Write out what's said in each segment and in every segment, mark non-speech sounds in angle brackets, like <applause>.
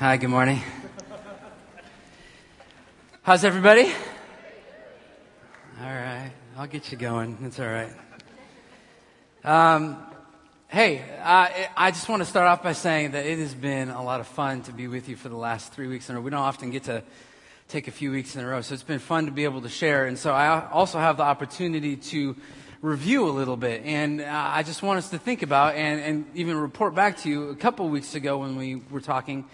Hi, good morning. How's everybody? All right, I'll get you going. It's all right. Um, hey, uh, I just want to start off by saying that it has been a lot of fun to be with you for the last three weeks in a row. We don't often get to take a few weeks in a row, so it's been fun to be able to share. And so I also have the opportunity to review a little bit. And I just want us to think about and, and even report back to you a couple weeks ago when we were talking.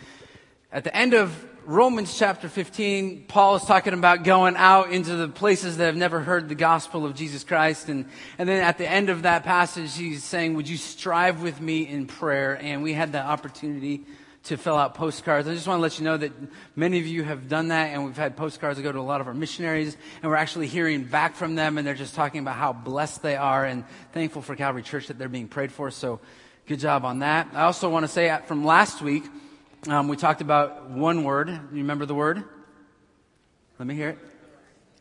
At the end of Romans chapter 15, Paul is talking about going out into the places that have never heard the gospel of Jesus Christ. And, and then at the end of that passage, he's saying, Would you strive with me in prayer? And we had the opportunity to fill out postcards. I just want to let you know that many of you have done that, and we've had postcards that go to a lot of our missionaries, and we're actually hearing back from them, and they're just talking about how blessed they are and thankful for Calvary Church that they're being prayed for. So, good job on that. I also want to say uh, from last week, um, we talked about one word. You remember the word? Let me hear it.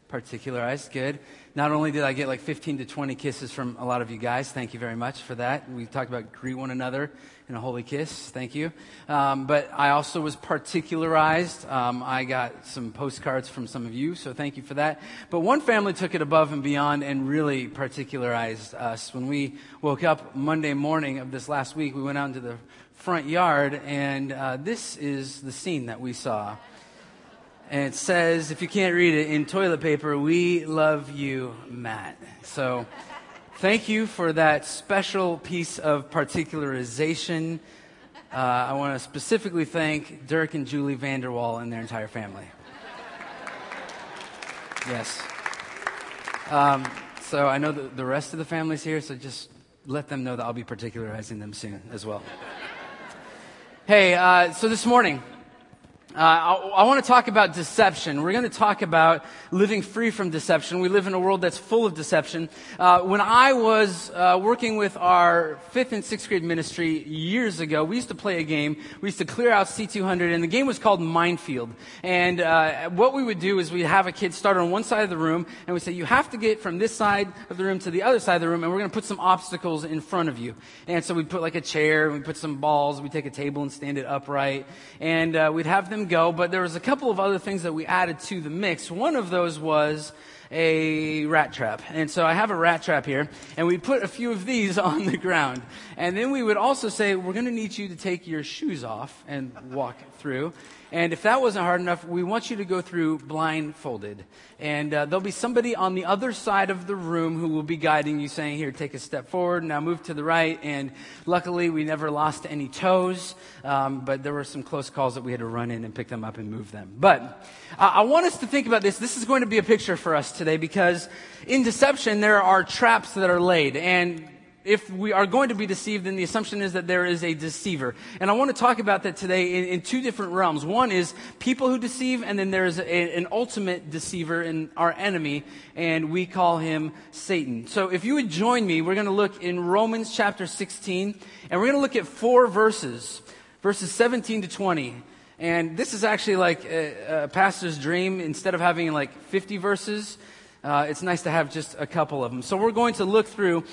Particularized. Good. Not only did I get like 15 to 20 kisses from a lot of you guys, thank you very much for that. We talked about greet one another in a holy kiss, thank you. Um, but I also was particularized. Um, I got some postcards from some of you, so thank you for that. But one family took it above and beyond and really particularized us. When we woke up Monday morning of this last week, we went out into the front yard, and uh, this is the scene that we saw. And it says, if you can't read it in toilet paper, we love you, Matt. So thank you for that special piece of particularization. Uh, I want to specifically thank Dirk and Julie Vanderwall and their entire family. Yes. Um, so I know that the rest of the family's here, so just let them know that I'll be particularizing them soon as well. Hey, uh, so this morning, uh, I, I want to talk about deception. We're going to talk about living free from deception. We live in a world that's full of deception. Uh, when I was uh, working with our fifth and sixth grade ministry years ago, we used to play a game. We used to clear out C200, and the game was called Minefield. And uh, what we would do is we'd have a kid start on one side of the room, and we'd say, You have to get from this side of the room to the other side of the room, and we're going to put some obstacles in front of you. And so we'd put like a chair, we'd put some balls, we'd take a table and stand it upright, and uh, we'd have them go, but there was a couple of other things that we added to the mix. One of those was a rat trap. And so I have a rat trap here, and we put a few of these <laughs> on the ground. And then we would also say, we're going to need you to take your shoes off and walk through. And if that wasn't hard enough, we want you to go through blindfolded. And uh, there'll be somebody on the other side of the room who will be guiding you, saying, Here, take a step forward, now move to the right. And luckily, we never lost any toes, um, but there were some close calls that we had to run in and pick them up and move them. But uh, I want us to think about this. This is going to be a picture for us today because in deception, there are traps that are laid. And if we are going to be deceived, then the assumption is that there is a deceiver. And I want to talk about that today in, in two different realms. One is people who deceive, and then there's a, an ultimate deceiver in our enemy, and we call him Satan. So if you would join me, we're going to look in Romans chapter 16, and we're going to look at four verses, verses 17 to 20. And this is actually like a, a pastor's dream. Instead of having like 50 verses, uh, it's nice to have just a couple of them. So we're going to look through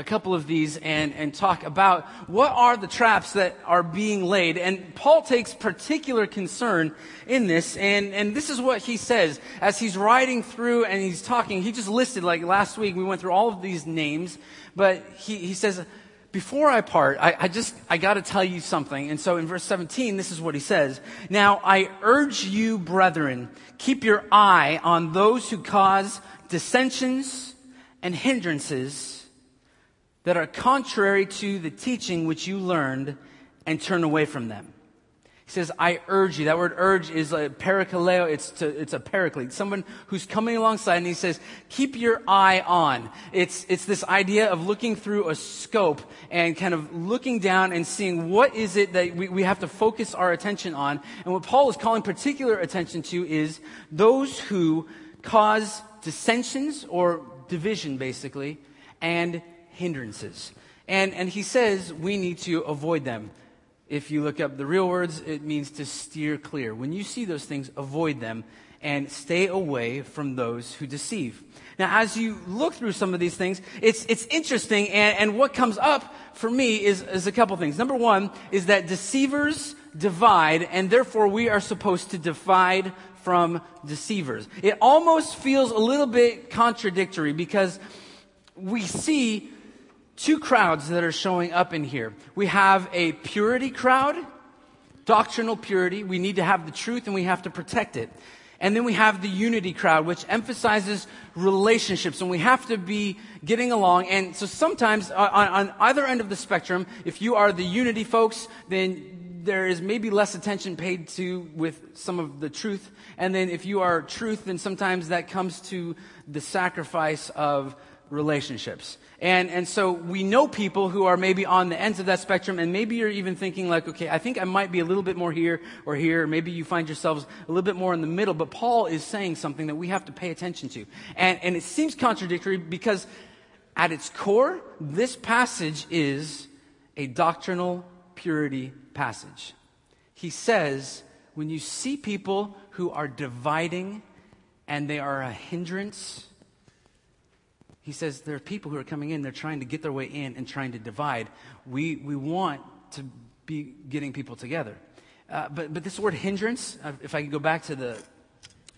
a couple of these and, and talk about what are the traps that are being laid. And Paul takes particular concern in this. And, and this is what he says as he's riding through and he's talking. He just listed, like last week, we went through all of these names. But he, he says, before I part, I, I just, I got to tell you something. And so in verse 17, this is what he says. Now I urge you, brethren, keep your eye on those who cause dissensions and hindrances that are contrary to the teaching which you learned and turn away from them. He says, I urge you. That word urge is a parakaleo. It's, to, it's a paraclete. Someone who's coming alongside and he says, keep your eye on. It's, it's this idea of looking through a scope and kind of looking down and seeing what is it that we, we have to focus our attention on. And what Paul is calling particular attention to is those who cause dissensions or division basically and hindrances. And, and he says we need to avoid them. If you look up the real words, it means to steer clear. When you see those things, avoid them and stay away from those who deceive. Now, as you look through some of these things, it's, it's interesting, and, and what comes up for me is, is a couple things. Number one is that deceivers divide, and therefore we are supposed to divide from deceivers. It almost feels a little bit contradictory because we see two crowds that are showing up in here. We have a purity crowd, doctrinal purity. We need to have the truth and we have to protect it. And then we have the unity crowd, which emphasizes relationships, and we have to be getting along. And so sometimes uh, on, on, either end of the spectrum, if you are the unity folks, then there is maybe less attention paid to with some of the truth. And then if you are truth, then sometimes that comes to the sacrifice of relationships. And, and so we know people who are maybe on the ends of that spectrum, and maybe you're even thinking like, okay, I think I might be a little bit more here or here. Maybe you find yourselves a little bit more in the middle, but Paul is saying something that we have to pay attention to. And, and it seems contradictory because at its core, this passage is a doctrinal purity passage. He says, when you see people who are dividing and they are a hindrance he says there are people who are coming in, they're trying to get their way in and trying to divide. We, we want to be getting people together. Uh, but, but this word hindrance, uh, if I could go back to the,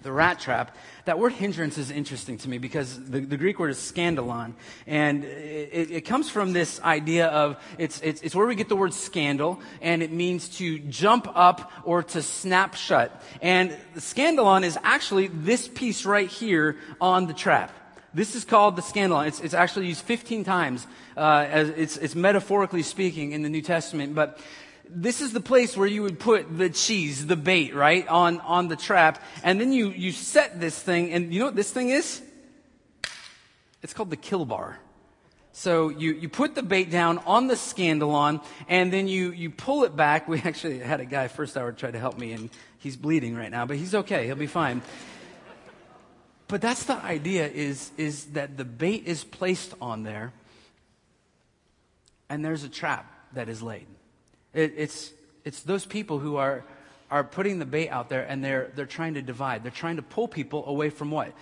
the rat trap, that word hindrance is interesting to me because the, the Greek word is scandalon. And it, it, comes from this idea of, it's, it's, it's where we get the word scandal, and it means to jump up or to snap shut. And the scandalon is actually this piece right here on the trap. This is called the scandal. It's, it's actually used 15 times, uh, as it's, it's metaphorically speaking in the New Testament. But this is the place where you would put the cheese, the bait, right, on, on the trap. And then you, you set this thing, and you know what this thing is? It's called the kill bar. So you, you put the bait down on the scandalon, and then you, you pull it back. <laughs> We actually had a guy first hour try to help me, and he's bleeding right now, but he's okay. He'll be fine. But that's the idea is, is that the bait is placed on there and there's a trap that is laid. It, it's, it's those people who are, are putting the bait out there and they're, they're trying to divide. They're trying to pull people away from what?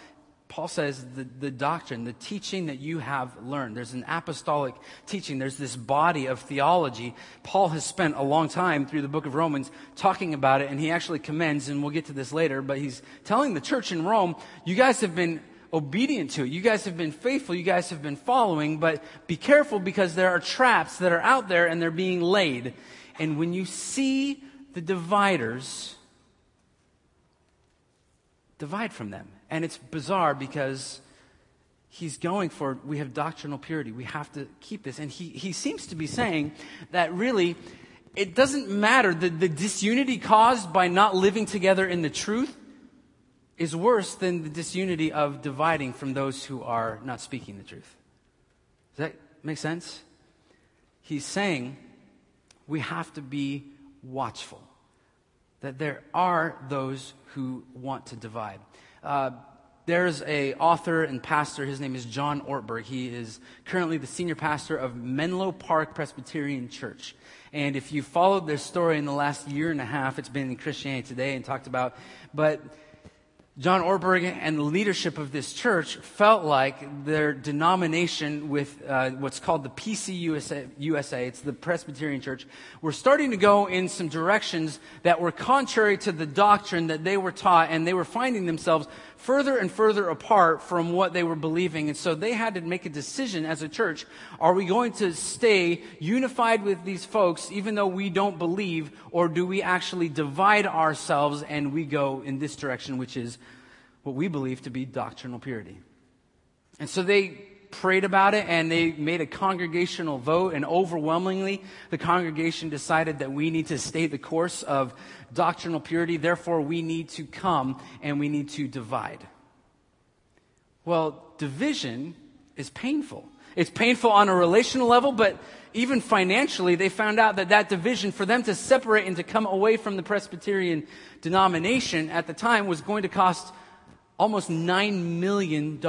Paul says the, the doctrine, the teaching that you have learned. There's an apostolic teaching. There's this body of theology. Paul has spent a long time through the book of Romans talking about it, and he actually commends, and we'll get to this later, but he's telling the church in Rome, you guys have been obedient to it. You guys have been faithful. You guys have been following, but be careful because there are traps that are out there and they're being laid. And when you see the dividers, divide from them. And it's bizarre because he's going for, we have doctrinal purity. We have to keep this. And he, he seems to be saying that really, it doesn't matter. The, the disunity caused by not living together in the truth is worse than the disunity of dividing from those who are not speaking the truth. Does that make sense? He's saying we have to be watchful, that there are those who want to divide. Uh, there's a author and pastor. His name is John Ortberg. He is currently the senior pastor of Menlo Park Presbyterian Church. And if you followed their story in the last year and a half, it's been in Christianity Today and talked about. But John Ortberg and the leadership of this church felt like their denomination with uh, what's called the PCUSA, USA, it's the Presbyterian Church, were starting to go in some directions that were contrary to the doctrine that they were taught, and they were finding themselves further and further apart from what they were believing. And so they had to make a decision as a church. Are we going to stay unified with these folks even though we don't believe, or do we actually divide ourselves and we go in this direction, which is what we believe to be doctrinal purity? And so they prayed about it and they made a congregational vote and overwhelmingly the congregation decided that we need to stay the course of doctrinal purity. Therefore, we need to come and we need to divide. Well, division is painful. It's painful on a relational level, but even financially, they found out that that division, for them to separate and to come away from the Presbyterian denomination at the time, was going to cost almost $9 million.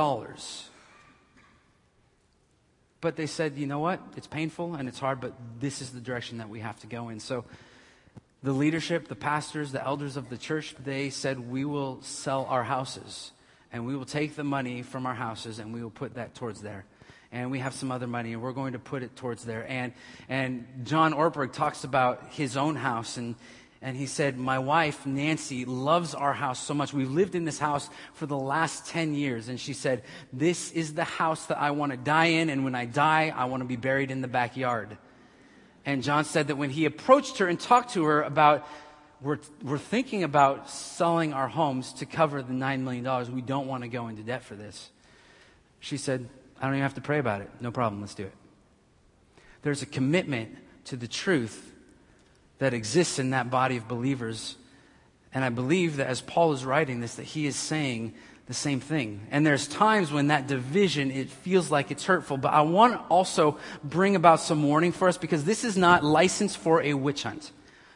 But they said, you know what? It's painful and it's hard, but this is the direction that we have to go in. So the leadership, the pastors, the elders of the church, they said, We will sell our houses and we will take the money from our houses and we will put that towards there. And we have some other money and we're going to put it towards there. And, and John Ortberg talks about his own house and, And he said, My wife, Nancy, loves our house so much. We've lived in this house for the last 10 years. And she said, This is the house that I want to die in. And when I die, I want to be buried in the backyard. And John said that when he approached her and talked to her about, we're, we're thinking about selling our homes to cover the $9 million. We don't want to go into debt for this. She said, I don't even have to pray about it. No problem. Let's do it. There's a commitment to the truth that exists in that body of believers. And I believe that as Paul is writing this, that he is saying the same thing. And there's times when that division, it feels like it's hurtful. But I want to also bring about some warning for us because this is not license for a witch hunt.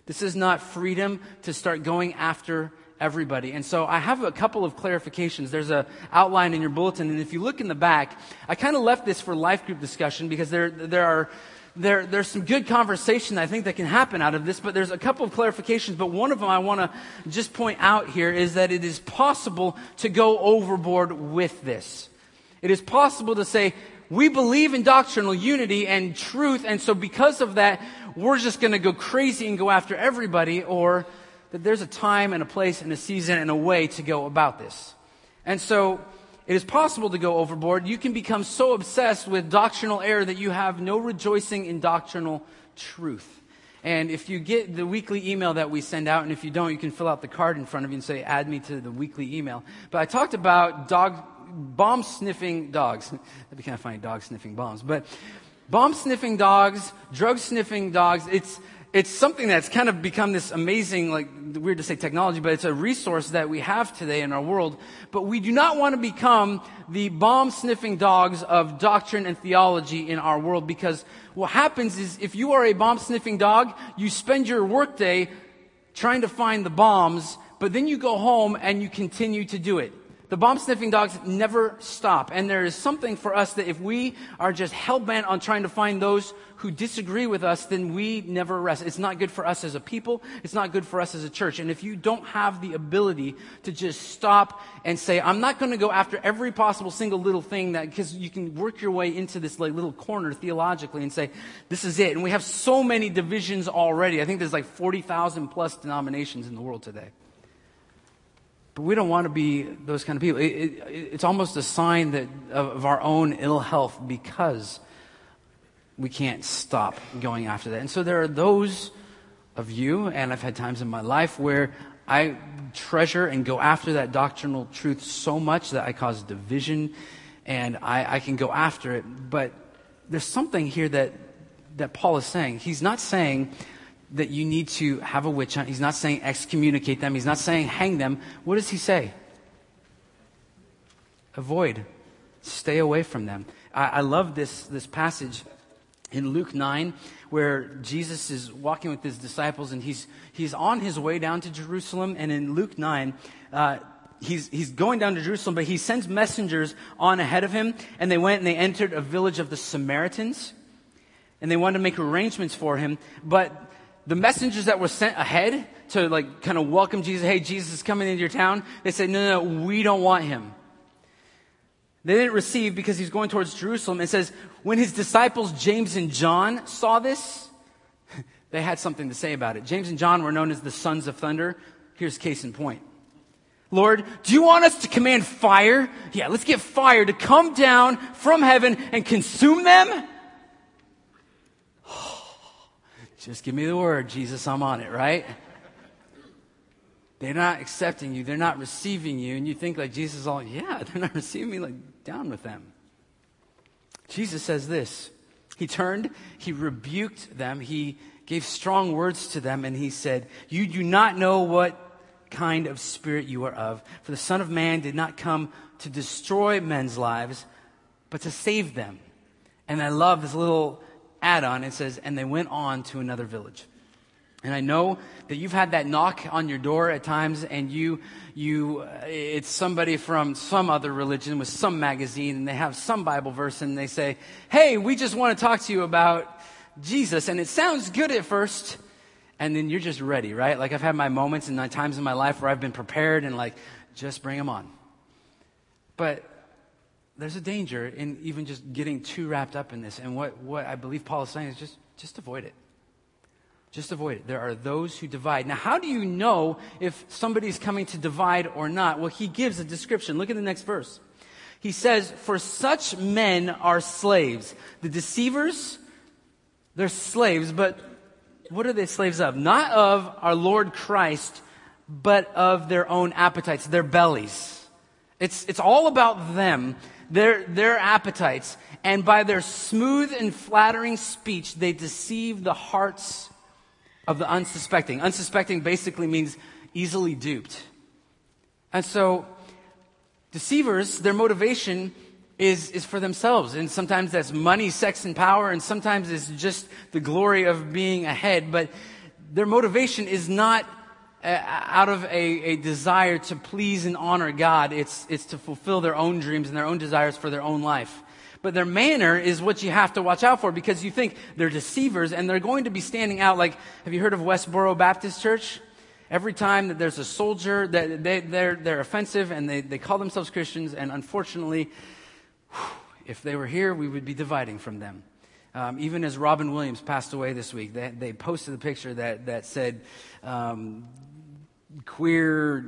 This is not freedom to start going after everybody. And so I have a couple of clarifications. There's a outline in your bulletin, and if you look in the back, I kind of left this for life group discussion because there, there are there, there's some good conversation I think that can happen out of this, but there's a couple of clarifications. But one of them I want to just point out here is that it is possible to go overboard with this. It is possible to say, we believe in doctrinal unity and truth, and so because of that, we're just going to go crazy and go after everybody, or that there's a time and a place and a season and a way to go about this. And so, it is possible to go overboard. You can become so obsessed with doctrinal error that you have no rejoicing in doctrinal truth. And if you get the weekly email that we send out, and if you don't, you can fill out the card in front of you and say, add me to the weekly email. But I talked about dog, bomb sniffing dogs. <laughs> That'd be kind of funny, dog sniffing bombs. But bomb sniffing dogs, drug sniffing dogs, it's, it's something that's kind of become this amazing, like, weird to say technology, but it's a resource that we have today in our world. But we do not want to become the bomb sniffing dogs of doctrine and theology in our world because what happens is if you are a bomb sniffing dog, you spend your workday trying to find the bombs, but then you go home and you continue to do it. The bomb sniffing dogs never stop. And there is something for us that if we are just hell bent on trying to find those who disagree with us, then we never rest. It's not good for us as a people. It's not good for us as a church. And if you don't have the ability to just stop and say, I'm not going to go after every possible single little thing that, because you can work your way into this like little corner theologically and say, this is it. And we have so many divisions already. I think there's like 40,000 plus denominations in the world today. But we don't want to be those kind of people. It, it, it's almost a sign that, of, of our own ill health because we can't stop going after that. And so there are those of you, and I've had times in my life where I treasure and go after that doctrinal truth so much that I cause division and I, I can go after it. But there's something here that, that Paul is saying. He's not saying that you need to have a witch hunt. He's not saying excommunicate them. He's not saying hang them. What does he say? Avoid. Stay away from them. I, I love this, this passage in Luke 9 where Jesus is walking with his disciples and he's, he's on his way down to Jerusalem. And in Luke 9, uh, he's, he's going down to Jerusalem, but he sends messengers on ahead of him. And they went and they entered a village of the Samaritans. And they wanted to make arrangements for him. But the messengers that were sent ahead to like kind of welcome Jesus, hey, Jesus is coming into your town, they said, no, no, no, we don't want him. They didn't receive because he's going towards Jerusalem. It says, when his disciples James and John saw this, <laughs> they had something to say about it. James and John were known as the sons of thunder. Here's case in point. Lord, do you want us to command fire? Yeah, let's get fire to come down from heaven and consume them? Just give me the word, Jesus, I'm on it, right? They're not accepting you, they're not receiving you, and you think like Jesus is all, yeah, <laughs> they're not receiving me, like down with them. Jesus says this. He turned, he rebuked them, he gave strong words to them, and he said, You do not know what kind of spirit you are of. For the Son of Man did not come to destroy men's lives, but to save them. And I love this little add on. It says, and they went on to another village. And I know that you've had that knock on your door at times, and you, you, uh, it's somebody from some other religion with some magazine, and they have some Bible verse, and they say, Hey, we just want to talk to you about Jesus. And it sounds good at first, and then you're just ready, right? Like I've had my moments and my times in my life where I've been prepared and like, just bring them on. But there's a danger in even just getting too wrapped up in this. And what, what I believe Paul is saying is just, just avoid it. Just avoid it. There are those who divide. Now, how do you know if somebody's coming to divide or not? Well, he gives a description. Look at the next verse. He says, For such men are slaves. The deceivers, they're slaves, but what are they slaves of? Not of our Lord Christ, but of their own appetites, their bellies. It's, it's all about them, their, their appetites. And by their smooth and flattering speech, they deceive the hearts of the unsuspecting. Unsuspecting basically means easily duped. And so, deceivers, their motivation is, is for themselves. And sometimes that's money, sex, and power, and sometimes it's just the glory of being ahead. But their motivation is not out of a, a desire to please and honor God, it's, it's to fulfill their own dreams and their own desires for their own life. But their manner is what you have to watch out for because you think they're deceivers and they're going to be standing out. Like, have you heard of Westboro Baptist Church? Every time that there's a soldier, that they, they're, they're offensive and they, they call themselves Christians, and unfortunately, if they were here, we would be dividing from them. Um, even as Robin Williams passed away this week, they, they posted a picture that, that said, um, queer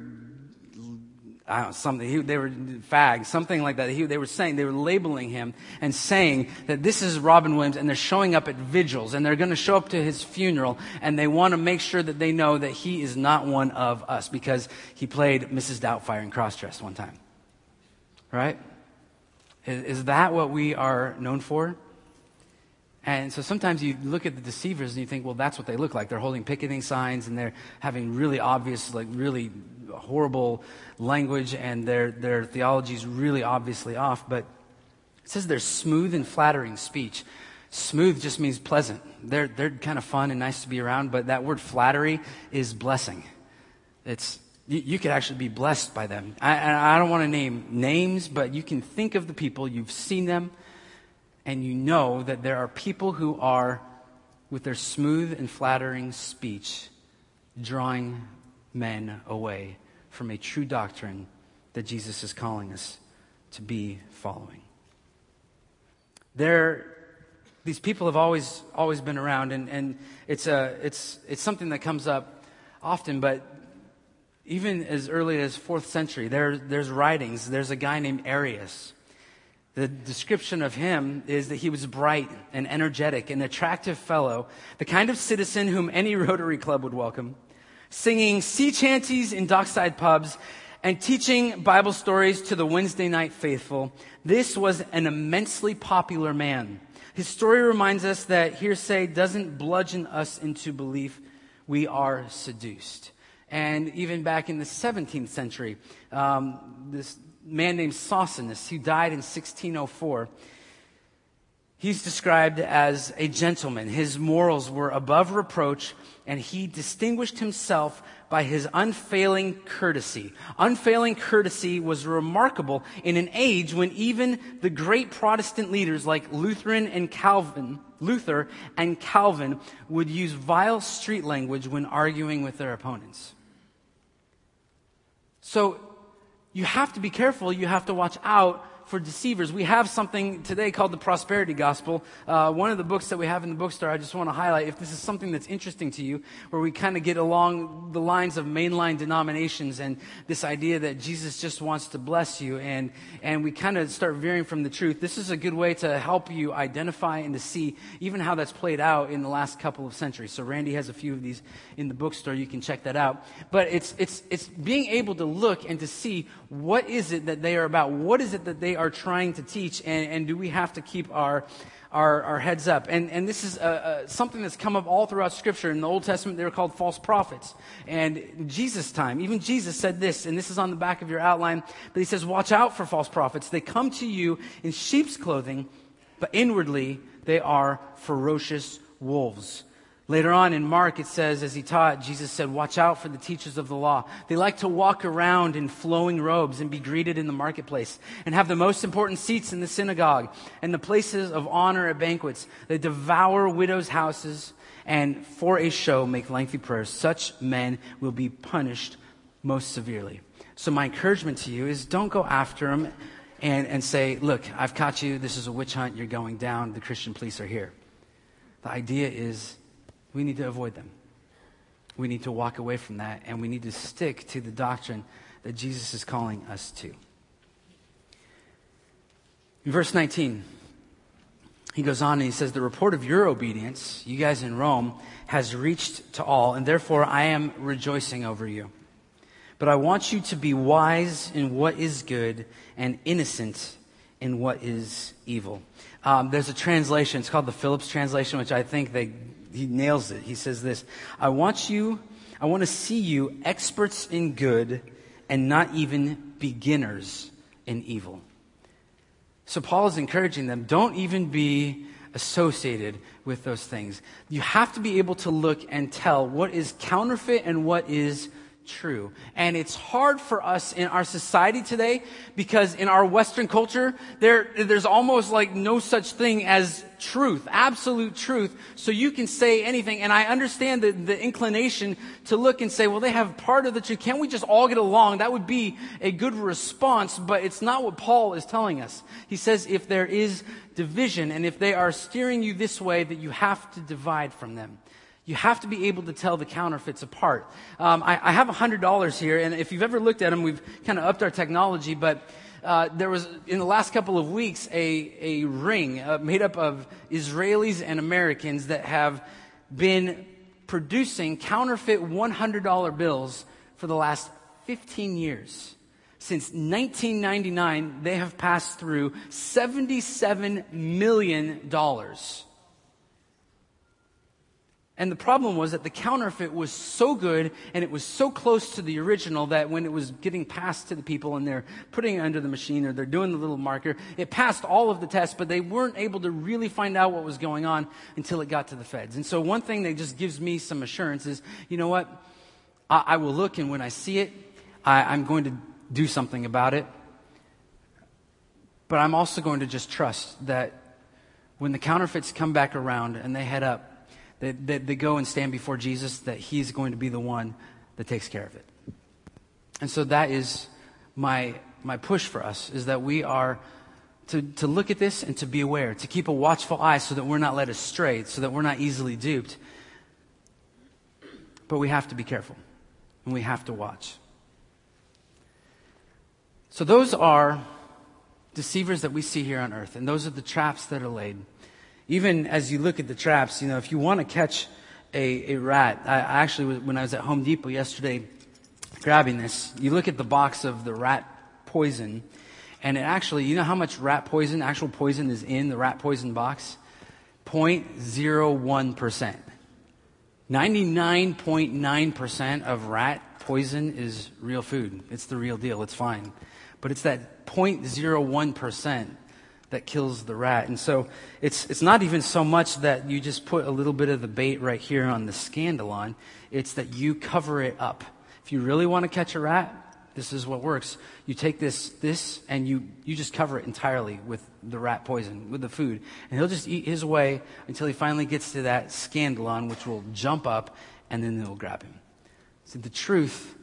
I don't know, something, he, they were fags, something like that. He, they were saying, they were labeling him and saying that this is Robin Williams and they're showing up at vigils and they're going to show up to his funeral and they want to make sure that they know that he is not one of us because he played Mrs. Doubtfire in Crossdress one time. Right? Is, is that what we are known for? And so sometimes you look at the deceivers and you think, well, that's what they look like. They're holding picketing signs and they're having really obvious, like really horrible language and their, their theology is really obviously off. But it says they're smooth and flattering speech. Smooth just means pleasant. They're, they're kind of fun and nice to be around, but that word flattery is blessing. It's, you, you could actually be blessed by them. I, I don't want to name names, but you can think of the people, you've seen them and you know that there are people who are, with their smooth and flattering speech, drawing men away from a true doctrine that Jesus is calling us to be following. There, these people have always, always been around, and, and it's, a, it's, it's something that comes up often, but even as early as fourth century, there, there's writings. There's a guy named Arius the description of him is that he was bright and energetic, an attractive fellow, the kind of citizen whom any <laughs> Rotary Club would welcome, singing sea chanties in dockside pubs and teaching Bible stories to the Wednesday night faithful. This was an immensely popular man. His story reminds us that hearsay doesn't bludgeon us into belief. We are seduced. And even back in the 17th century, um, this man named Socinus, who died in 1604. He's described as a gentleman. His morals were above reproach, and he distinguished himself by his unfailing courtesy. Unfailing courtesy was remarkable in an age when even the great Protestant leaders like Lutheran and Calvin, Luther and Calvin would use vile street language when arguing with their opponents. So you have to be careful. You have to watch out for deceivers. We have something today called the prosperity gospel. Uh, one of the books that we have in the bookstore, I just want to highlight if this is something that's interesting to you, where we kind of get along the lines of mainline denominations and this idea that Jesus just wants to bless you, and, and we kind of start veering from the truth. This is a good way to help you identify and to see even how that's played out in the last couple of centuries. So Randy has a few of these in the bookstore. You can check that out. But it's, it's, it's being able to look and to see what is it that they are about? What is it that they are trying to teach? And, and do we have to keep our, our, our heads up? And, and this is uh, uh, something that's come up all throughout Scripture. In the Old Testament, they were called false prophets. And Jesus' time, even Jesus said this, and this is on the back of your outline, but he says, Watch out for false prophets. They come to you in sheep's clothing, but inwardly they are ferocious wolves. Later on in Mark, it says, as he taught, Jesus said, Watch out for the teachers of the law. They like to walk around in flowing robes and be greeted in the marketplace and have the most important seats in the synagogue and the places of honor at banquets. They devour widows' houses and for a show make lengthy prayers. Such men will be punished most severely. So, my encouragement to you is don't go after them and, and say, Look, I've caught you. This is a witch hunt. You're going down. The Christian police are here. The idea is we need to avoid them. we need to walk away from that and we need to stick to the doctrine that Jesus is calling us to. In verse 19, he goes on and he says, The report of your obedience, you guys in Rome, has reached to all, and therefore I am rejoicing over you. But I want you to be wise in what is good and innocent in what is evil. Um, there's a translation, it's called the Phillips translation, which I think they, he nails it. He says this I want you, I want to see you experts in good and not even beginners in evil. So Paul is encouraging them don't even be associated with those things. You have to be able to look and tell what is counterfeit and what is true. And it's hard for us in our society today because in our Western culture, there, there's almost like no such thing as truth, absolute truth. So you can say anything. And I understand the, the inclination to look and say, well, they have part of the truth. Can't we just all get along? That would be a good response, but it's not what Paul is telling us. He says if there is division and if they are steering you this way, that you have to divide from them you have to be able to tell the counterfeits apart. Um, I, I, have $100 here, and if you've ever looked at them, we've kind of upped our technology, but uh, there was, in the last couple of weeks, a, a ring uh, made up of Israelis and Americans that have been producing counterfeit $100 bills for the last 15 years. Since 1999, they have passed through $77 million and the problem was that the counterfeit was so good and it was so close to the original that when it was getting passed to the people and they're putting it under the machine or they're doing the little marker, it passed all of the tests, but they weren't able to really find out what was going on until it got to the feds. And so one thing that just gives me some assurance is, you know what? I, I will look and when I see it, I, I'm going to do something about it. But I'm also going to just trust that when the counterfeits come back around and they head up, that, that they go and stand before Jesus, that he's going to be the one that takes care of it. And so that is my, my push for us, is that we are to, to look at this and to be aware, to keep a watchful eye so that we're not led astray, so that we're not easily duped. But we have to be careful, and we have to watch. So those are deceivers that we see here on earth, and those are the traps that are laid even as you look at the traps, you know, if you want to catch a, a rat, I, actually, when I was at Home Depot yesterday grabbing this, you look at the box of the rat poison, and it actually, you know how much rat poison, actual poison is in the rat poison box? 0.01%. 99.9% of rat poison is real food. It's the real deal. It's fine. But it's that 0.01% that kills the rat. And so it's, it's not even so much that you just put a little bit of the bait right here on the scandalon, it's that you cover it up. If you really want to catch a rat, this is what works. You take this, this, and you, you just cover it entirely with the rat poison, with the food. And he'll just eat his way until he finally gets to that scandalon, which will jump up, and then it'll grab him. So the truth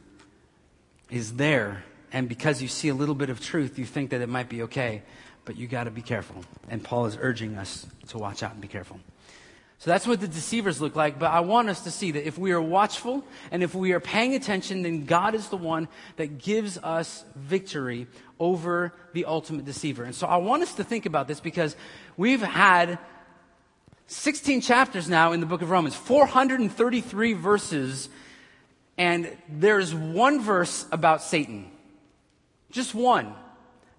is there, and because you see a little bit of truth, you think that it might be okay but you got to be careful. And Paul is urging us to watch out and be careful. So that's what the deceivers look like, but I want us to see that if we are watchful and if we are paying attention, then God is the one that gives us victory over the ultimate deceiver. And so I want us to think about this because we've had 16 chapters now in the book of Romans, 433 verses, and there's one verse about Satan. Just one.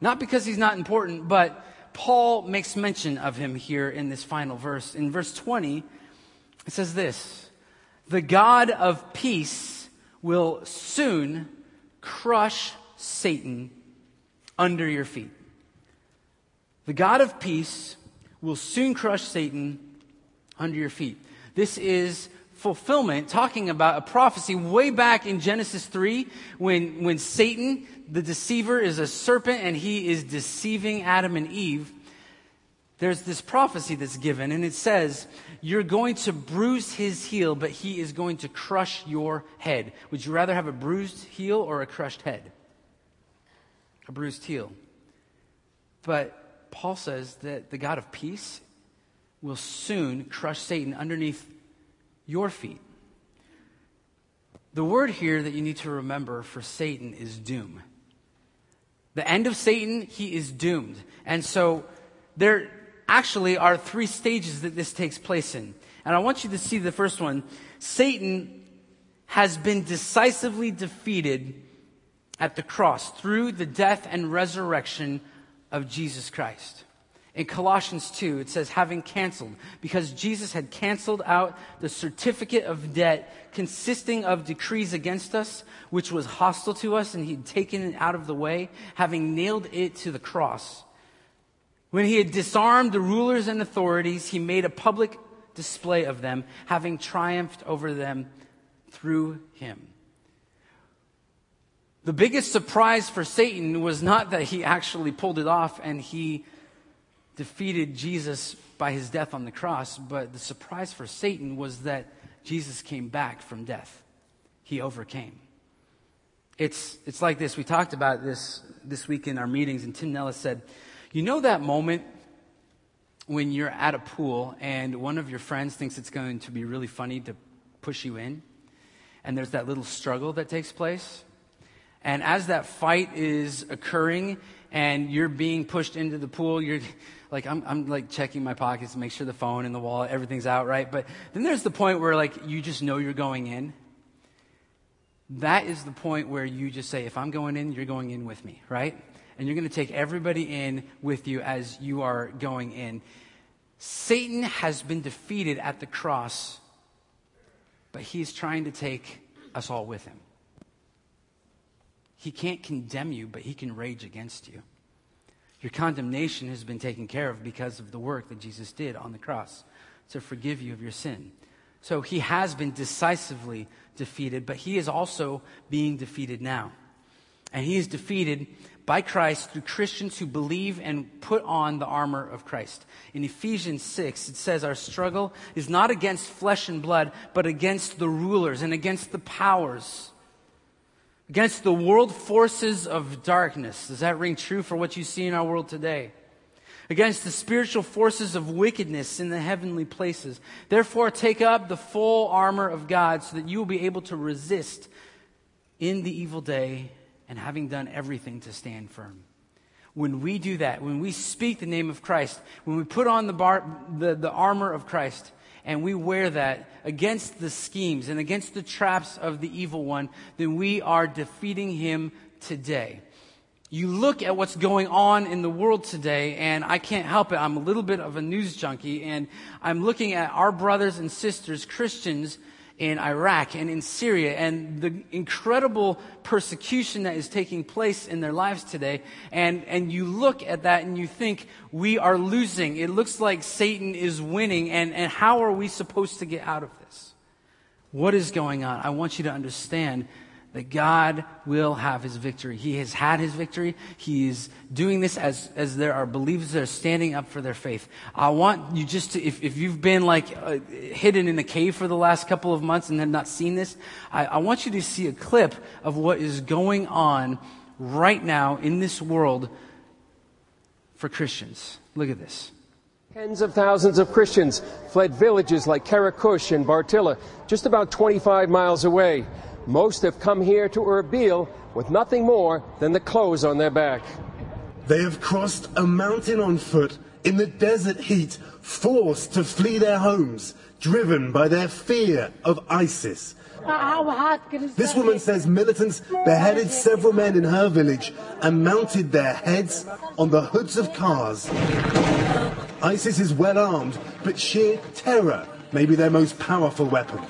Not because he's not important, but Paul makes mention of him here in this final verse. In verse 20, it says this The God of peace will soon crush Satan under your feet. The God of peace will soon crush Satan under your feet. This is fulfillment, talking about a prophecy way back in Genesis 3 when, when Satan, the deceiver, is a serpent and he is deceiving Adam and Eve. There's this prophecy that's given, and it says, You're going to bruise his heel, but he is going to crush your head. Would you rather have a bruised heel or a crushed head? A bruised heel. But Paul says that the God of peace will soon crush Satan underneath your feet. The word here that you need to remember for Satan is doom. The end of Satan, he is doomed. And so there actually are three stages that this takes place in. And I want you to see the first one. Satan has been decisively defeated at the cross through the death and resurrection of Jesus Christ. In Colossians 2, it says, having canceled, because Jesus had canceled out the certificate of debt consisting of decrees against us, which was hostile to us, and he'd taken it out of the way, having nailed it to the cross. When he had disarmed the rulers and authorities, he made a public display of them, having triumphed over them through him. The biggest surprise for Satan was not that he actually pulled it off and he defeated Jesus by his death on the cross, but the surprise for Satan was that Jesus came back from death. He overcame. It's, it's like this. We talked about this this week in our meetings, and Tim Nellis said, You know that moment when you're at a pool and one of your friends thinks it's going to be really funny to push you in? And there's that little struggle that takes place? And as that fight is occurring and you're being pushed into the pool, you're <laughs> like, I'm, I'm like checking my pockets to make sure the phone and the wallet, everything's out, right? But then there's the point where like you just know you're going in. That is the point where you just say, if I'm going in, you're going in with me, right? And you're going to take everybody in with you as you are going in. Satan has been defeated at the cross, but he's trying to take us all with him. He can't condemn you, but he can rage against you. Your condemnation has been taken care of because of the work that Jesus did on the cross to forgive you of your sin. So he has been decisively defeated, but he is also being defeated now. And he is defeated by Christ through Christians who believe and put on the armor of Christ. In Ephesians 6, it says, Our struggle is not against flesh and blood, but against the rulers and against the powers against the world forces of darkness. Does that ring true for what you see in our world today? Against the spiritual forces of wickedness in the heavenly places. Therefore, take up the full armor of God so that you will be able to resist in the evil day and having done everything to stand firm. When we do that, when we speak the name of Christ, when we put on the, bar, the, the armor of Christ, and we wear that against the schemes and against the traps of the evil one, then we are defeating him today. You look at what's going on in the world today, and I can't help it. I'm a little bit of a news junkie, and I'm looking at our brothers and sisters, Christians, in Iraq and in Syria and the incredible persecution that is taking place in their lives today. And, and you look at that and you think, we are losing. It looks like Satan is winning. And, and how are we supposed to get out of this? What is going on? I want you to understand that God will have his victory. He has had his victory. He is doing this as, as there are believers that are standing up for their faith. I want you just to, if, if you've been like uh, hidden in a cave for the last couple of months and have not seen this, I, I want you to see a clip of what is going on right now in this world for Christians. Look at this. Tens of thousands of Christians fled villages like Karakush and Bartella, just about 25 miles away. Most have come here to Erbil with nothing more than the clothes on their back. They have crossed a mountain on foot in the desert heat, forced to flee their homes, driven by their fear of ISIS. This woman says militants beheaded several men in her village and mounted their heads on the hoods of cars. ISIS is well armed, but sheer terror may be their most powerful weapon.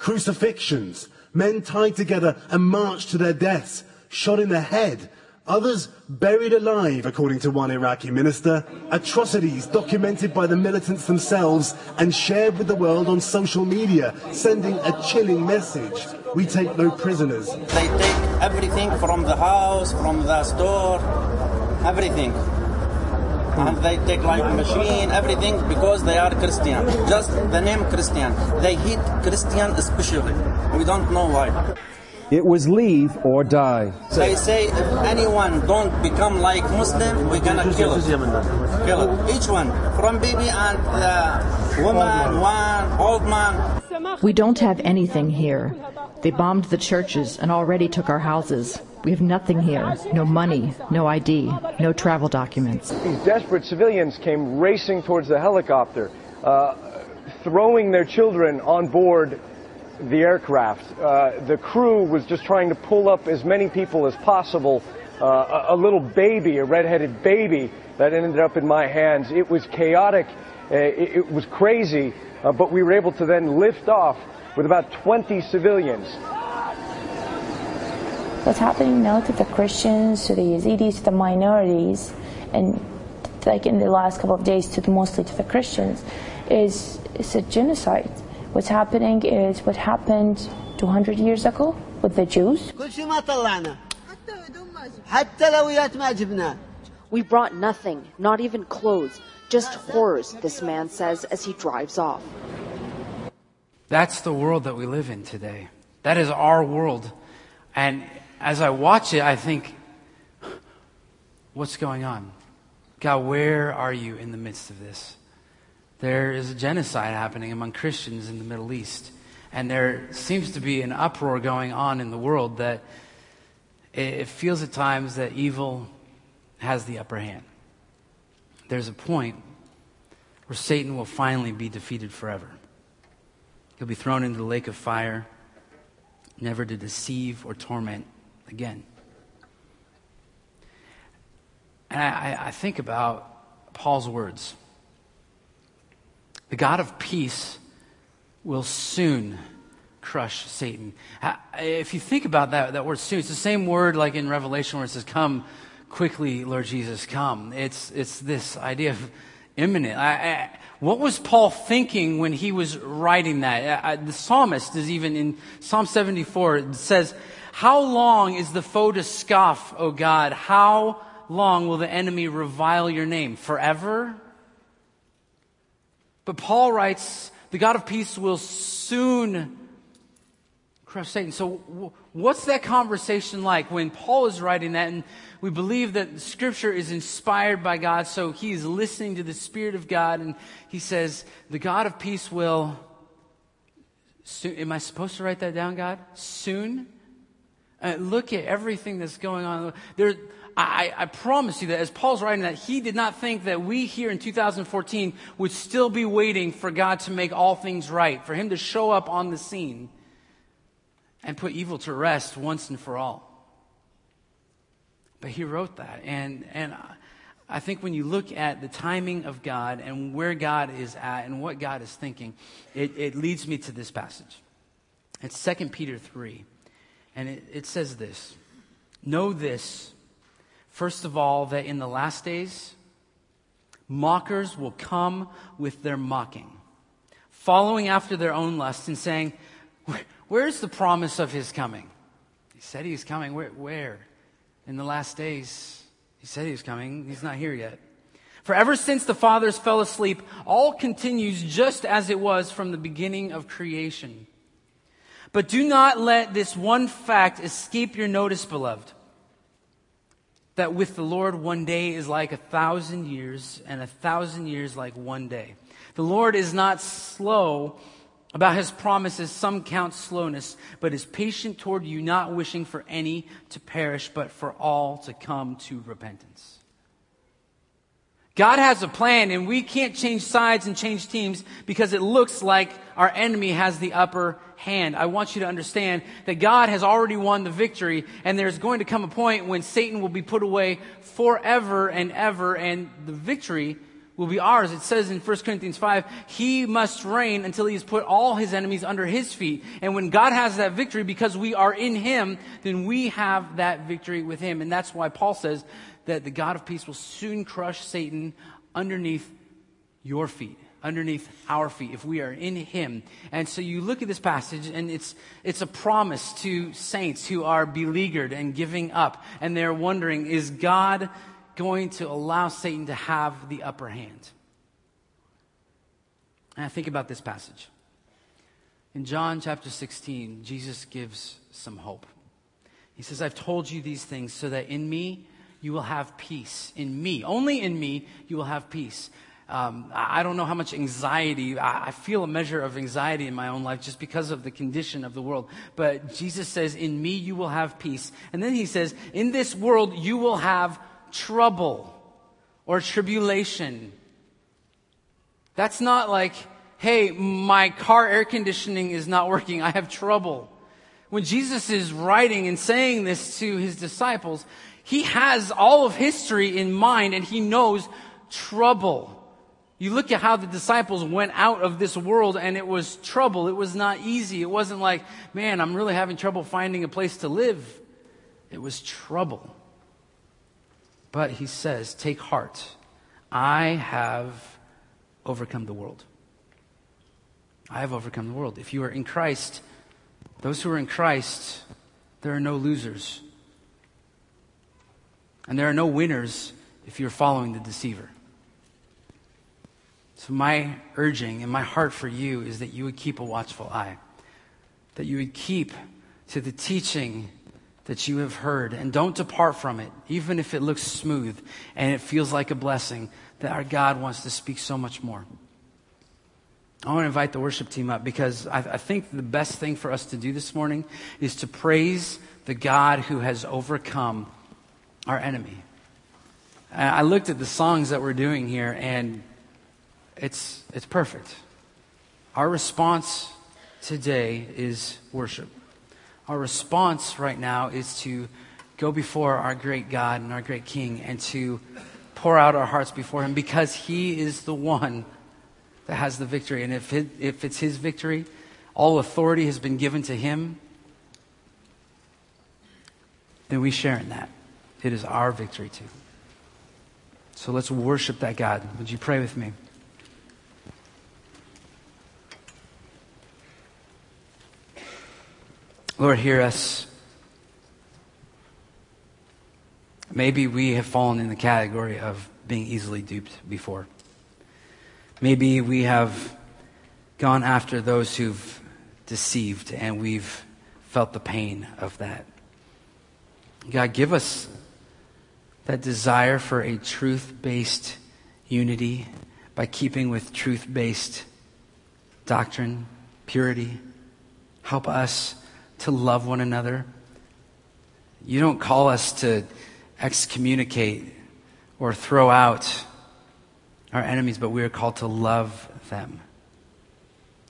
Crucifixions, men tied together and marched to their deaths, shot in the head, others buried alive, according to one Iraqi minister, atrocities documented by the militants themselves and shared with the world on social media, sending a chilling message. We take no prisoners. They take everything from the house, from the store, everything and they take like machine, everything because they are Christian. Just the name Christian. They hate Christian especially. We don't know why. It was leave or die. They say if anyone don't become like Muslim, we're gonna kill it. Kill it. Each one, from baby and the woman, one old man. We don't have anything here. They bombed the churches and already took our houses. We have nothing here no money, no ID, no travel documents. These desperate civilians came racing towards the helicopter, uh, throwing their children on board the aircraft. Uh, the crew was just trying to pull up as many people as possible. Uh, a, a, little baby, a redheaded baby, that ended up in my hands. It was chaotic. Uh, it, it, was crazy, uh, but we were able to then lift off with about 20 civilians. What's happening now to the Christians, to the Yazidis, to the minorities, and like in the last couple of days, to the, mostly to the Christians, is, is a genocide. What's happening is what happened 200 years ago with the Jews. We brought nothing, not even clothes, just horrors, this man says as he drives off. That's the world that we live in today. That is our world. And as I watch it, I think, what's going on? God, where are you in the midst of this? there is a genocide happening among Christians in the Middle East. And there seems to be an uproar going on in the world that it feels at times that evil has the upper hand. There's a point where Satan will finally be defeated forever. He'll be thrown into the lake of fire, never to deceive or torment again. And I, I think about Paul's words. The God of peace will soon crush Satan. If you think about that, that word soon, it's the same word like in Revelation where it says, Come quickly, Lord Jesus, come. It's, it's this idea of imminent. I, I, what was Paul thinking when he was writing that? I, the psalmist is even in Psalm 74, it says, How long is the foe to scoff, O God? How long will the enemy revile your name? Forever? But Paul writes, the God of peace will soon crush Satan. So, what's that conversation like when Paul is writing that? And we believe that scripture is inspired by God, so he is listening to the Spirit of God, and he says, The God of peace will. Soon, am I supposed to write that down, God? Soon? Uh, look at everything that's going on. There, I, I, promise you that as Paul's writing that, he did not think that we here in 2014 would still be waiting for God to make all things right, for him to show up on the scene and put evil to rest once and for all. But he wrote that. And, and I think when you look at the timing of God and where God is at and what God is thinking, it, it leads me to this passage. It's 2 Peter 3. And it, it says this Know this First of all, that in the last days, mockers will come with their mocking, following after their own lusts and saying, Where's the promise of his coming? He said he's coming. Where? Where? In the last days. He said he was coming. He's not here yet. For ever since the fathers fell asleep, all continues just as it was from the beginning of creation. But do not let this one fact escape your notice, beloved that with the Lord, one day is like a thousand years, and a thousand years like one day. The Lord is not slow about his promises, some count slowness, but is patient toward you, not wishing for any to perish, but for all to come to repentance. God has a plan and we can't change sides and change teams because it looks like our enemy has the upper hand. I want you to understand that God has already won the victory and there's going to come a point when Satan will be put away forever and ever and the victory will be ours. It says in 1 Corinthians 5, he must reign until he has put all his enemies under his feet. And when God has that victory because we are in him, then we have that victory with him. And that's why Paul says that the God of peace will soon crush Satan underneath your feet, underneath our feet, if we are in him. And so you look at this passage, and it's, it's a promise to saints who are beleaguered and giving up. And they're wondering, is God going to allow Satan to have the upper hand? And I think about this passage. In John chapter 16, Jesus gives some hope. He says, I've told you these things so that in me you will have peace. In me, only in me, you will have peace. Um, I don't know how much anxiety, I, I feel a measure of anxiety in my own life just because of the condition of the world. But Jesus says, In me you will have peace. And then he says, In this world you will have trouble or tribulation. That's not like, hey, my car air conditioning is not working. I have trouble. When Jesus is writing and saying this to his disciples, he has all of history in mind and he knows trouble. You look at how the disciples went out of this world and it was trouble. It was not easy. It wasn't like, man, I'm really having trouble finding a place to live. It was trouble. But he says, take heart. I have overcome the world. I have overcome the world. If you are in Christ, those who are in Christ, there are no losers. And there are no winners if you're following the deceiver. So, my urging and my heart for you is that you would keep a watchful eye, that you would keep to the teaching that you have heard and don't depart from it, even if it looks smooth and it feels like a blessing, that our God wants to speak so much more. I want to invite the worship team up because I, I, think the best thing for us to do this morning is to praise the God who has overcome our enemy. I looked at the songs that we're doing here and it's, it's perfect. Our response today is worship. Our response right now is to go before our great God and our great King and to pour out our hearts before Him because He is the one that has the victory. And if, it, if it's His victory, all authority has been given to Him, then we share in that. It is our victory too. So let's worship that God. Would you pray with me? Lord, hear us. Maybe we have fallen in the category of being easily duped before. Maybe we have gone after those who've deceived and we've felt the pain of that. God, give us that desire for a truth based unity by keeping with truth based doctrine, purity. Help us to love one another. You don't call us to excommunicate or throw out our enemies, but we are called to love them.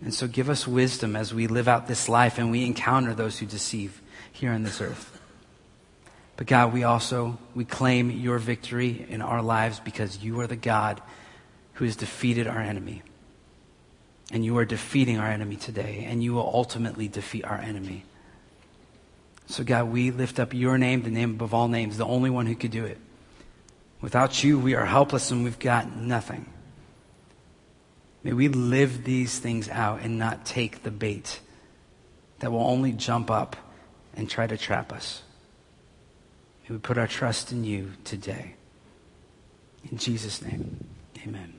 And so give us wisdom as we live out this life and we encounter those who deceive here on this earth. But God, we also, we claim your victory in our lives because you are the God who has defeated our enemy. And you are defeating our enemy today, and you will ultimately defeat our enemy. So, God, we lift up your name, the name above all names, the only one who could do it. Without you, we are helpless and we've got nothing. May we live these things out and not take the bait that will only jump up and try to trap us. May we put our trust in you today. In Jesus' name, amen.